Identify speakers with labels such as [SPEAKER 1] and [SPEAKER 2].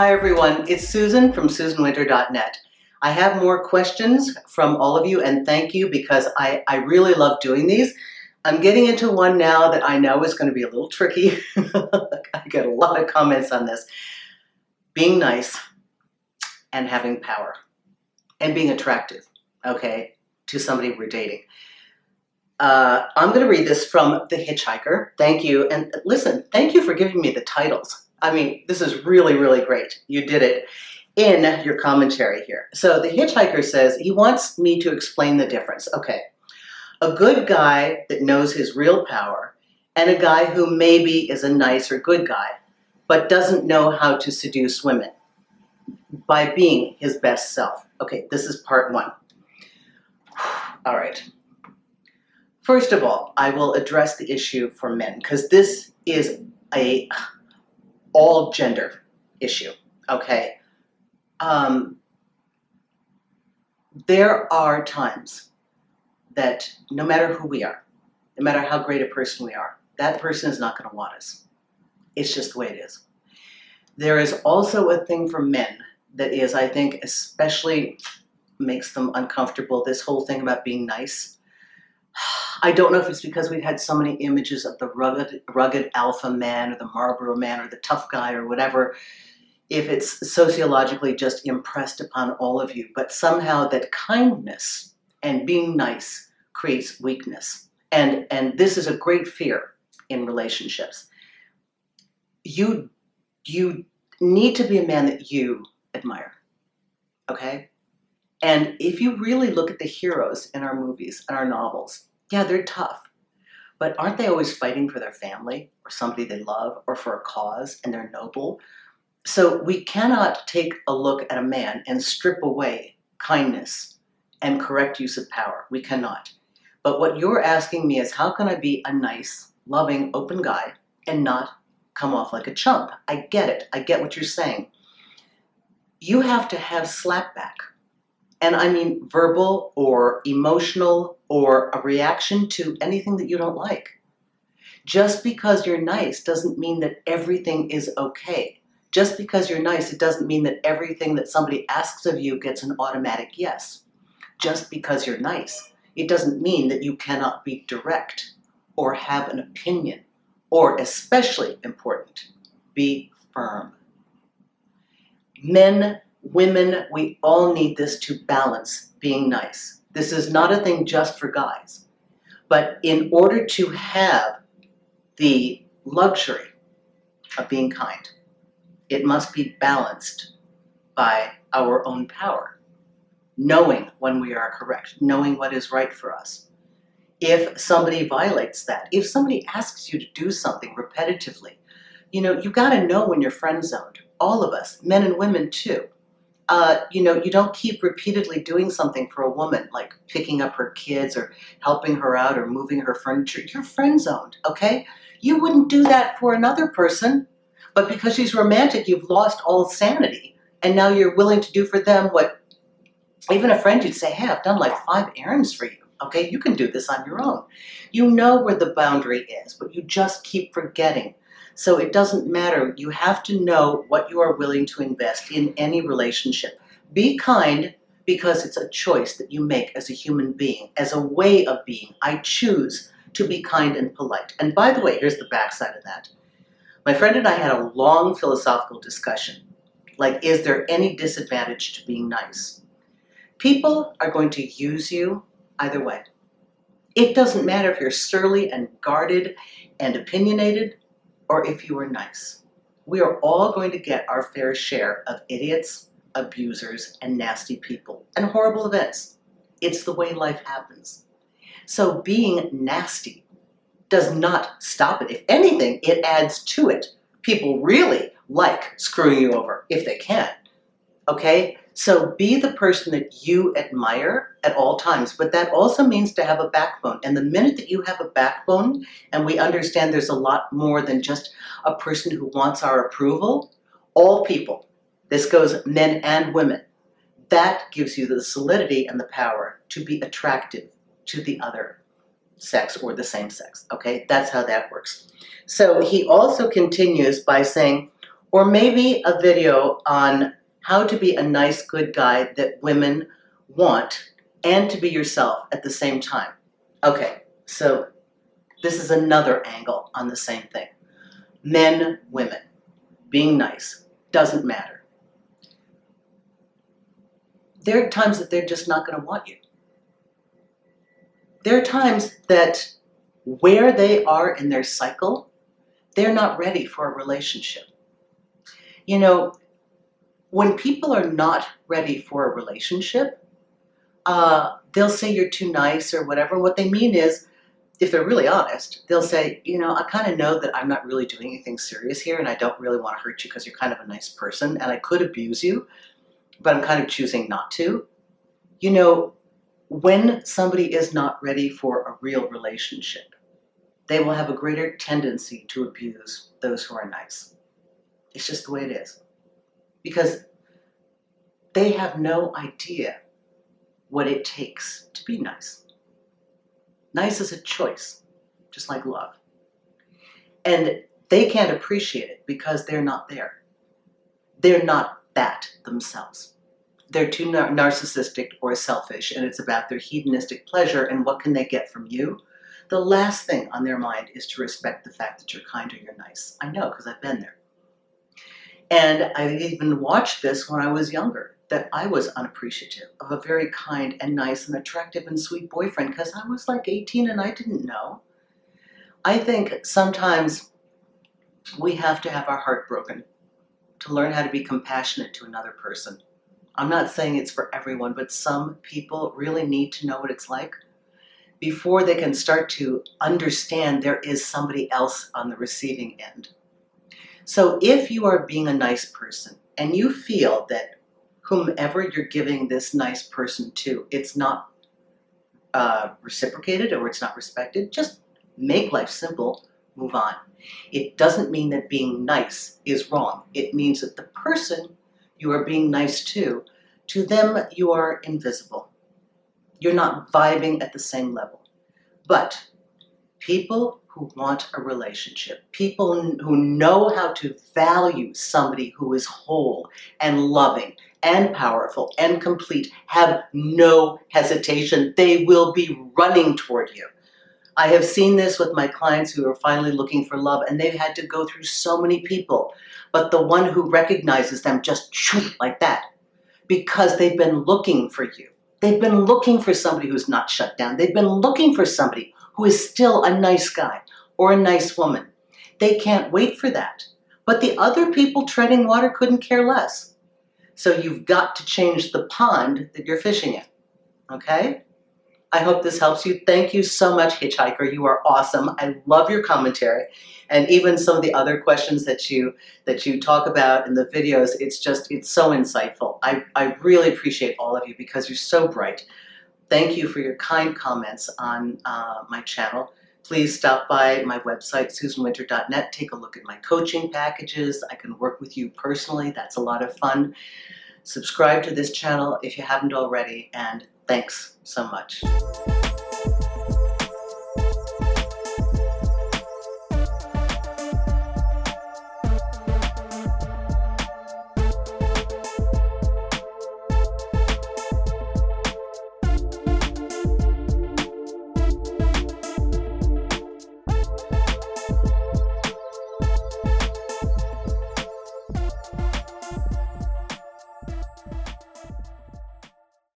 [SPEAKER 1] Hi everyone, it's Susan from susanwinter.net. I have more questions from all of you and thank you because I, I really love doing these. I'm getting into one now that I know is going to be a little tricky. I get a lot of comments on this. Being nice and having power and being attractive, okay, to somebody we're dating. Uh, I'm going to read this from The Hitchhiker. Thank you. And listen, thank you for giving me the titles. I mean, this is really, really great. You did it in your commentary here. So The Hitchhiker says he wants me to explain the difference. Okay. A good guy that knows his real power and a guy who maybe is a nice or good guy but doesn't know how to seduce women by being his best self. Okay, this is part one. All right. First of all, I will address the issue for men because this is a all gender issue. Okay. Um, there are times that no matter who we are, no matter how great a person we are, that person is not going to want us. It's just the way it is. There is also a thing for men that is, I think, especially makes them uncomfortable. This whole thing about being nice. I don't know if it's because we've had so many images of the rugged, rugged alpha man or the Marlboro man or the tough guy or whatever, if it's sociologically just impressed upon all of you, but somehow that kindness and being nice creates weakness. And, and this is a great fear in relationships. You, you need to be a man that you admire, okay? And if you really look at the heroes in our movies and our novels, yeah, they're tough. But aren't they always fighting for their family or somebody they love or for a cause and they're noble? So we cannot take a look at a man and strip away kindness and correct use of power. We cannot. But what you're asking me is how can I be a nice, loving, open guy and not come off like a chump? I get it. I get what you're saying. You have to have slapback. And I mean verbal or emotional or a reaction to anything that you don't like. Just because you're nice doesn't mean that everything is okay. Just because you're nice, it doesn't mean that everything that somebody asks of you gets an automatic yes. Just because you're nice, it doesn't mean that you cannot be direct or have an opinion, or especially important, be firm. Men women, we all need this to balance being nice. This is not a thing just for guys. But in order to have the luxury of being kind, it must be balanced by our own power, knowing when we are correct, knowing what is right for us. If somebody violates that, if somebody asks you to do something repetitively, you know, you got to know when you're friend zoned. All of us, men and women too uh, you know, you don't keep repeatedly doing something for a woman, like picking up her kids or helping her out or moving her furniture. You're friend zoned, okay? You wouldn't do that for another person, but because she's romantic, you've lost all sanity. And now you're willing to do for them what even a friend you'd say, hey, I've done like five errands for you. Okay, you can do this on your own. You know where the boundary is, but you just keep forgetting so it doesn't matter. You have to know what you are willing to invest in any relationship. Be kind because it's a choice that you make as a human being, as a way of being. I choose to be kind and polite. And by the way, here's the backside of that. My friend and I had a long philosophical discussion. Like, is there any disadvantage to being nice? People are going to use you either way. It doesn't matter if you're surly and guarded and opinionated or if you were nice. We are all going to get our fair share of idiots, abusers, and nasty people, and horrible events. It's the way life happens. So being nasty does not stop it. If anything, it adds to it. People really like screwing you over if they can. Okay? So be the person that you admire at all times, but that also means to have a backbone. And the minute that you have a backbone and we understand there's a lot more than just a person who wants our approval, all people, this goes men and women, that gives you the solidity and the power to be attractive to the other sex or the same sex. Okay, that's how that works. So he also continues by saying, Or maybe a video on how to be a nice, good guy that women want and to be yourself at the same time. Okay, so this is another angle on the same thing. Men, women, being nice doesn't matter. There are times that they're just not going to want you. There are times that where they are in their cycle, they're not ready for a relationship. You know, when people are not ready for a relationship, uh, they'll say you're too nice or whatever. What they mean is, if they're really honest, they'll say, you know, I kind of know that I'm not really doing anything serious here and I don't really want to hurt you because you're kind of a nice person and I could abuse you, but I'm kind of choosing not to. You know, when somebody is not ready for a real relationship, they will have a greater tendency to abuse those who are nice. It's just the way it is. Because they have no idea what it takes to be nice. Nice is a choice, just like love. And they can't appreciate it because they're not there. They're not that themselves. They're too nar- narcissistic or selfish, and it's about their hedonistic pleasure and what can they get from you. The last thing on their mind is to respect the fact that you're kind or you're nice. I know because I've been there. And I even watched this when I was younger that I was unappreciative of a very kind and nice and attractive and sweet boyfriend because I was like 18 and I didn't know. I think sometimes we have to have our heart broken to learn how to be compassionate to another person. I'm not saying it's for everyone, but some people really need to know what it's like before they can start to understand there is somebody else on the receiving end. So if you are being a nice person and you feel that whomever you're giving this nice person to, it's not uh, reciprocated or it's not respected, just make life simple, move on. It doesn't mean that being nice is wrong. It means that the person you are being nice to, to them you are invisible. You're not vibing at the same level. But people who want a relationship, people who know how to value somebody who is whole and loving and powerful and complete have no hesitation. They will be running toward you. I have seen this with my clients who are finally looking for love, and they've had to go through so many people. But the one who recognizes them just shoot like that, because they've been looking for you. They've been looking for somebody who's not shut down. They've been looking for somebody who is still a nice guy or a nice woman. They can't wait for that. But the other people treading water couldn't care less. So you've got to change the pond that you're fishing in. Okay? I hope this helps you. Thank you so much, Hitchhiker. You are awesome. I love your commentary. And even some of the other questions that you that you talk about in the videos, it's just it's so insightful. I, I really appreciate all of you because you're so bright. Thank you for your kind comments on uh, my channel. Please stop by my website, susanwinter.net. Take a look at my coaching packages. I can work with you personally. That's a lot of fun. Subscribe to this channel if you haven't already, and thanks so much.